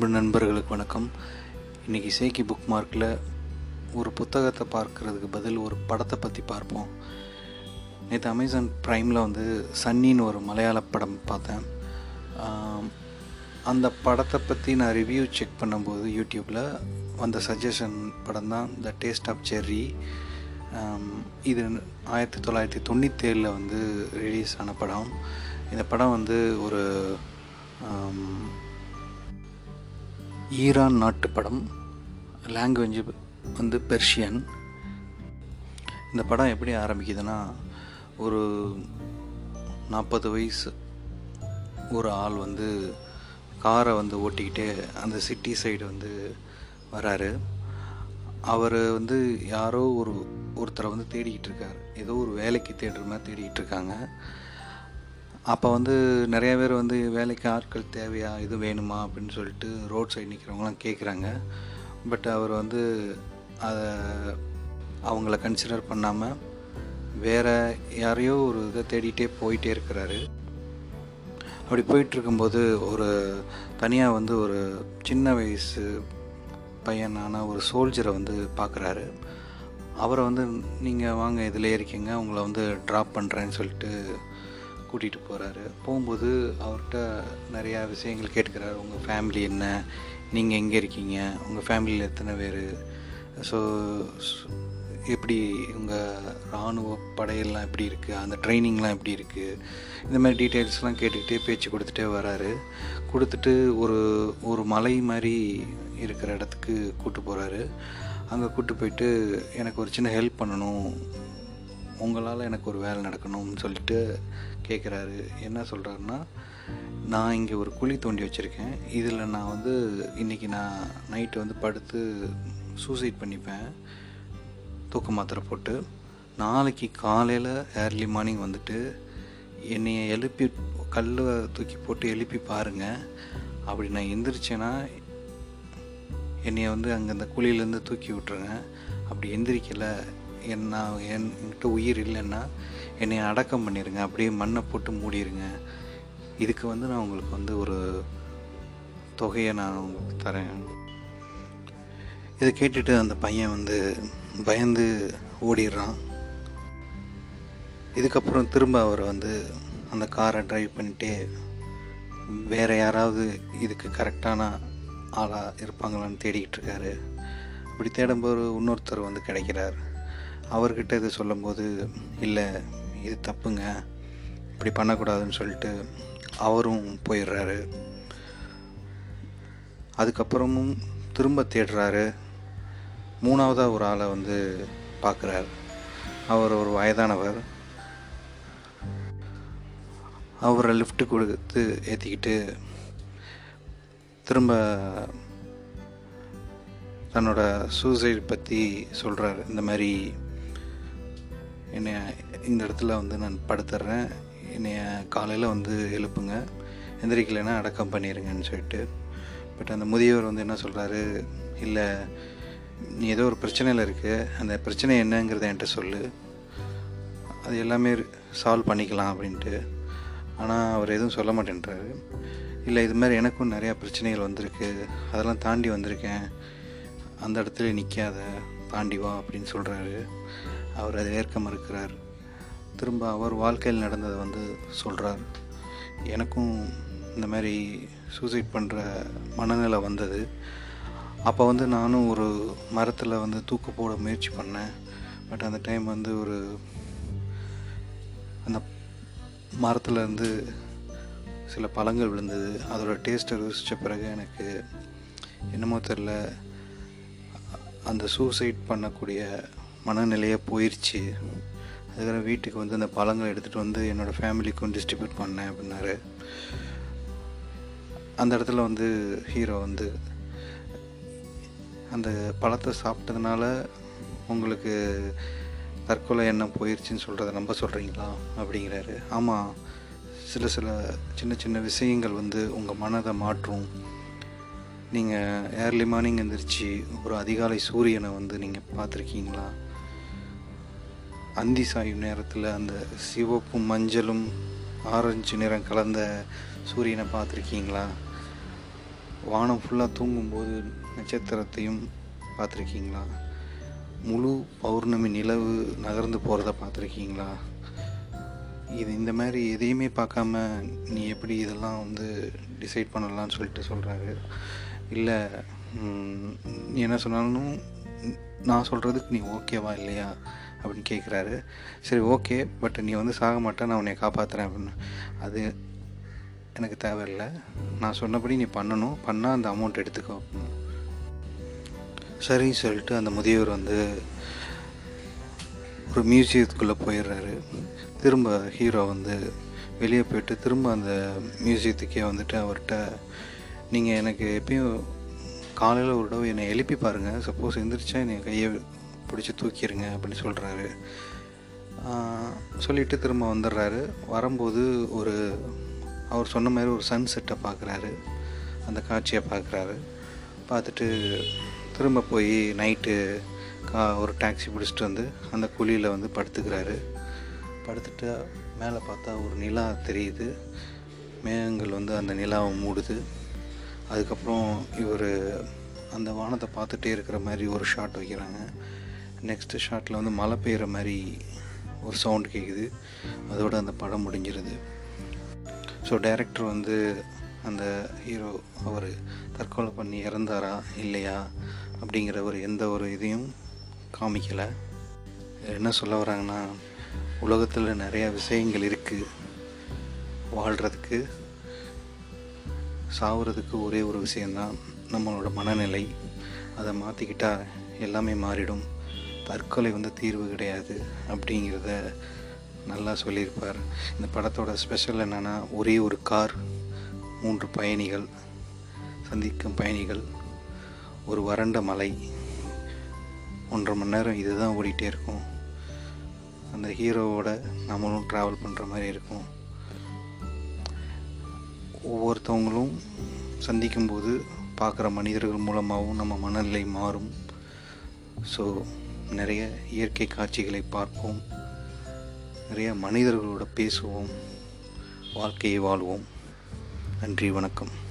அன்பு நண்பர்களுக்கு வணக்கம். இன்றைக்கி சேக்கி புக் மார்க்கில் ஒரு புத்தகத்தை பார்க்கறதுக்கு பதில் ஒரு படத்தை பற்றி பார்ப்போம். நேற்று அமேசான் ப்ரைமில் வந்து சன்னின்னு ஒரு மலையாள படம் பார்த்தேன். அந்த படத்தை பற்றி நான் ரிவ்யூ செக் பண்ணும்போது யூடியூப்பில் வந்த சஜஷன் படம் தான் த டேஸ்ட் ஆஃப் செர்ரி இது ஆயிரத்தி தொள்ளாயிரத்தி தொண்ணூற்றேழில் வந்து ரிலீஸ் ஆன படம். இந்த படம் வந்து ஒரு ஈரான் நாட்டு படம் லாங்குவேஜ் வந்து பெர்ஷியன் இந்த படம் எப்படி ஆரம்பிக்குதுன்னா ஒரு நாற்பது வயசு. ஒரு ஆள் வந்து காரை வந்து ஓட்டிக்கிட்டே அந்த சிட்டி சைடு வந்து வராரு. அவர் வந்து யாரோ ஒரு ஒருத்தரை வந்து தேடிக்கிட்டு இருக்கார். ஏதோ ஒரு வேலைக்கு தேடுற மாதிரி தேடிக்கிட்டு இருக்காங்க. அப்போ வந்து நிறைய பேர் வந்து வேலைக்கு ஆட்கள் தேவையா? இது வேணுமா? அப்படின்னு சொல்லிட்டு ரோட் சைடு நிற்கிறவங்களாம் கேட்குறாங்க பட் அவர் வந்து அதை அவங்கள கன்சிடர் பண்ணாமல் வேறு யாரையோ ஒரு இதை தேடிகிட்டே போயிட்டே இருக்கிறாரு. அப்படி போயிட்டுருக்கும்போது ஒரு தனியாக வந்து ஒரு சின்ன வயசு பையனான ஒரு சோல்ஜரை வந்து பார்க்குறாரு அவரை வந்து நீங்கள் வாங்க இதில் இருக்கீங்க. உங்களை வந்து ட்ராப் பண்ணுறேன்னு சொல்லிட்டு கூட்டிகிட்டு போகிறாரு போகும்போது அவர்கிட்ட நிறையா விஷயங்கள் கேட்குறாரு உங்கள் ஃபேமிலி என்ன? நீங்கள் எங்கே இருக்கீங்க? உங்கள் ஃபேமிலியில் எத்தனை பேர்? ஸோ எப்படி உங்கள் இராணுவ படையெல்லாம் எப்படி இருக்குது அந்த ட்ரைனிங்லாம் எப்படி இருக்குது இந்த மாதிரி டீட்டெயில்ஸ்லாம் கேட்டுக்கிட்டே பேச்சு கொடுத்துட்டே வராரு. கொடுத்துட்டு ஒரு ஒரு மலை மாதிரி இருக்கிற இடத்துக்கு கூப்பிட்டு போகிறாரு அங்கே கூப்பிட்டு போயிட்டு எனக்கு ஒரு சின்ன ஹெல்ப் பண்ணணும். உங்களால் எனக்கு ஒரு வேலை நடக்கணும்னு சொல்லிட்டு கேட்குறாரு என்ன சொல்கிறாருன்னா நான் இங்கே ஒரு குழி தோண்டி வச்சுருக்கேன். இதில் நான் வந்து இன்றைக்கி நான் நைட்டு வந்து படுத்து சூசைட் பண்ணிப்பேன். தூக்க மாத்திரை போட்டு. நாளைக்கு காலையில் ஏர்லி மார்னிங் வந்துட்டு என்னையை எழுப்பி கல்லை தூக்கி போட்டு எழுப்பி பாருங்கள் அப்படி நான் எந்திரிச்சேன்னா என்னையை வந்து அங்கே அந்த குழியிலேருந்து தூக்கி விட்டுருங்க. அப்படி எந்திரிக்கலை. என்ன என்கிட்ட உயிர் இல்லைன்னா என்னை அடக்கம் பண்ணிடுங்க அப்படியே மண்ணை போட்டு மூடிடுங்க இதுக்கு வந்து நான் உங்களுக்கு வந்து ஒரு தொகையை நான் உங்களுக்கு தரேன். இதை கேட்டுட்டு அந்த பையன் வந்து பயந்து ஓடிடுறான். இதுக்கப்புறம் திரும்ப அவர் வந்து அந்த காரை டிரைவ் பண்ணிட்டே வேறு யாராவது இதுக்கு கரெக்டான ஆளாக இருப்பாங்களான்னு தேடிக்கிட்டு இருக்காரு. அப்படி தேடும்போது இன்னொருத்தர் வந்து கிடைக்கிறார். அவர்கிட்ட இது சொல்லும்போது இல்லை இது தப்புங்க. இப்படி பண்ணக்கூடாதுன்னு சொல்லிட்டு அவரும் போயிடுறாரு. அதுக்கப்புறமும் திரும்ப தேடுறாரு. மூணாவதாக ஒரு ஆளை வந்து பார்க்குறார் அவர் ஒரு வயதானவர். அவரை லிஃப்ட் கொடுத்து ஏற்றிக்கிட்டு திரும்ப தன்னோட சூசைட் பற்றி சொல்கிறார் இந்த மாதிரி என்னை இந்த இடத்துல வந்து நான் படுத்துடுறேன் என்னைய காலையில் வந்து எழுப்புங்க. எந்திரிக்கலைன்னா அடக்கம் பண்ணிடுங்கன்னு சொல்லிட்டு. பட் அந்த முதியவர் வந்து என்ன சொல்கிறாரு இல்லை நீ ஏதோ ஒரு பிரச்சனையில் இருக்குது அந்த பிரச்சனை என்னங்கிறத என்கிட்ட சொல்லு. அது எல்லாமே சால்வ் பண்ணிக்கலாம் அப்படின்ட்டு. ஆனால் அவர் எதுவும் சொல்ல மாட்டேன்றாரு. இல்லை இது மாதிரி எனக்கும் நிறையா பிரச்சனைகள் வந்திருக்கு. அதெல்லாம் தாண்டி வந்திருக்கேன். அந்த இடத்துல நிற்காத தாண்டி வா அப்படின்னு சொல்கிறாரு அவர் அதை ஏற்க மறுக்கிறார். திரும்ப அவர் வாழ்க்கையில் நடந்ததை வந்து சொல்கிறார் எனக்கும் இந்த மாதிரி சூசைட் பண்ணுற மனநிலை வந்தது. அப்போ வந்து நானும் ஒரு மரத்தில் வந்து தூக்கு போட முயற்சி பண்ணேன். பட் அந்த டைம் வந்து ஒரு அந்த மரத்தில் இருந்து சில பழங்கள் விழுந்தது. அதோட டேஸ்ட்டை ருசித்த பிறகு எனக்கு என்னமோ தெரில அந்த சூசைட் பண்ணக்கூடிய மனநிலையே போயிடுச்சு அதுக்கப்புறம் வீட்டுக்கு வந்து அந்த பழங்களை எடுத்துகிட்டு வந்து என்னோடய ஃபேமிலிக்கும் டிஸ்ட்ரிபியூட் பண்ணேன் அப்படின்னாரு. அந்த இடத்துல வந்து ஹீரோ வந்து அந்த பழத்தை சாப்பிட்டதுனால உங்களுக்கு தற்கொலை எண்ணம் போயிடுச்சின்னு சொல்கிறத நம்ப சொல்கிறீங்களா அப்படிங்கிறாரு. ஆமாம் சில சில சின்ன சின்ன விஷயங்கள் வந்து உங்கள் மனதை மாற்றும். நீங்கள் ஏர்லி மார்னிங் எந்திரிச்சு ஒரு அதிகாலை சூரியனை வந்து நீங்கள் பார்த்துருக்கீங்களா? அந்தி சாயும் நேரத்தில் அந்த சிவப்பும் மஞ்சளும் ஆரஞ்சு நிறம் கலந்த சூரியனை பார்த்துருக்கீங்களா? வானம் ஃபுல்லாக தூங்கும்போது நட்சத்திரத்தையும் பார்த்துருக்கீங்களா? முழு பௌர்ணமி நிலவு நகர்ந்து போகிறத பார்த்துருக்கீங்களா? இது இந்த மாதிரி எதையுமே பார்க்காம நீ எப்படி இதெல்லாம் வந்து டிசைட் பண்ணலாம்னு சொல்லிட்டு சொல்கிறாரு இல்லை நீ என்ன சொன்னாலும் நான் சொல்கிறதுக்கு நீ ஓகேவா இல்லையா? அப்படின்னு கேட்குறாரு சரி ஓகே பட் நீ வந்து சாக மாட்டேன் நான் உன்னை காப்பாற்றுறேன் அப்படின்னு. அது எனக்கு தேவையில்லை. நான் சொன்னபடி நீ பண்ணணும். பண்ணால் அந்த அமௌண்ட் எடுத்துக்கோ. அப்படின்னு. சரின்னு சொல்லிட்டு அந்த முதியவர் வந்து ஒரு மியூசியத்துக்குள்ளே போயிடுறாரு. திரும்ப ஹீரோ வந்து வெளியே போயிட்டு திரும்ப அந்த மியூசியத்துக்கே வந்துட்டு அவர்கிட்ட நீங்கள் எனக்கு எப்பயும் காலையில் ஒரு தடவை என்னை எழுப்பி பாருங்கள் சப்போஸ் எந்திரிச்சா என்னை கையை பிடிச்சி தூக்கிடுங்க அப்படின்னு சொல்கிறாரு சொல்லிட்டு திரும்ப வந்துடுறாரு. வரும்போது ஒரு அவர் சொன்ன மாதிரி ஒரு சன் செட்டை பார்க்குறாரு அந்த காட்சியை பார்க்குறாரு பார்த்துட்டு திரும்ப போய் நைட்டு கா ஒரு டாக்ஸி பிடிச்சிட்டு வந்து அந்த குழியில் வந்து படுத்துக்கிறாரு. படுத்துட்டு மேலே பார்த்தா ஒரு நிலா தெரியுது. மேகங்கள் வந்து அந்த நிலாவை மூடுது. அதுக்கப்புறம் இவர் அந்த வானத்தை பார்த்துட்டே இருக்கிற மாதிரி ஒரு ஷாட் வைக்கிறாங்க. நெக்ஸ்ட்டு ஷாட்டில் வந்து மழை பெய்கிற மாதிரி ஒரு சவுண்ட் கேட்குது அதோட அந்த படம் முடிஞ்சிருது. ஸோ டைரக்டர் வந்து அந்த ஹீரோ அவர் தற்கொலை பண்ணி இறந்தாரா இல்லையா அப்படிங்கிற ஒரு எந்த ஒரு இதையும் காமிக்கலை. என்ன சொல்ல வராங்கன்னா உலகத்தில் நிறையா விஷயங்கள் இருக்குது வாழ்கிறதுக்கு சாவுறதுக்கு ஒரே ஒரு விஷயந்தான் நம்மளோட மனநிலை. அதை மாற்றிக்கிட்டால் எல்லாமே மாறிடும். தற்கொலை வந்து தீர்வு கிடையாது அப்படிங்கிறத நல்லா சொல்லியிருப்பார். இந்த படத்தோட ஸ்பெஷல் என்னென்னா ஒரே ஒரு கார் மூன்று பயணிகள் சந்திக்கும் பயணிகள் ஒரு வறண்ட மலை ஒன்றரை மணி நேரம் இதுதான் ஓடிட்டே இருக்கும். அந்த ஹீரோவோட நம்மளும் ட்ராவல் பண்ணுற மாதிரி இருக்கும். ஒவ்வொருத்தவங்களும் சந்திக்கும்போது பார்க்குற மனிதர்கள் மூலமாகவும் நம்ம மனநிலை மாறும். ஸோ நிறைய இயற்கை காட்சிகளை பார்ப்போம். நிறைய மனிதர்களோட பேசுவோம். வாழ்க்கையை வாழ்வோம். நன்றி வணக்கம்.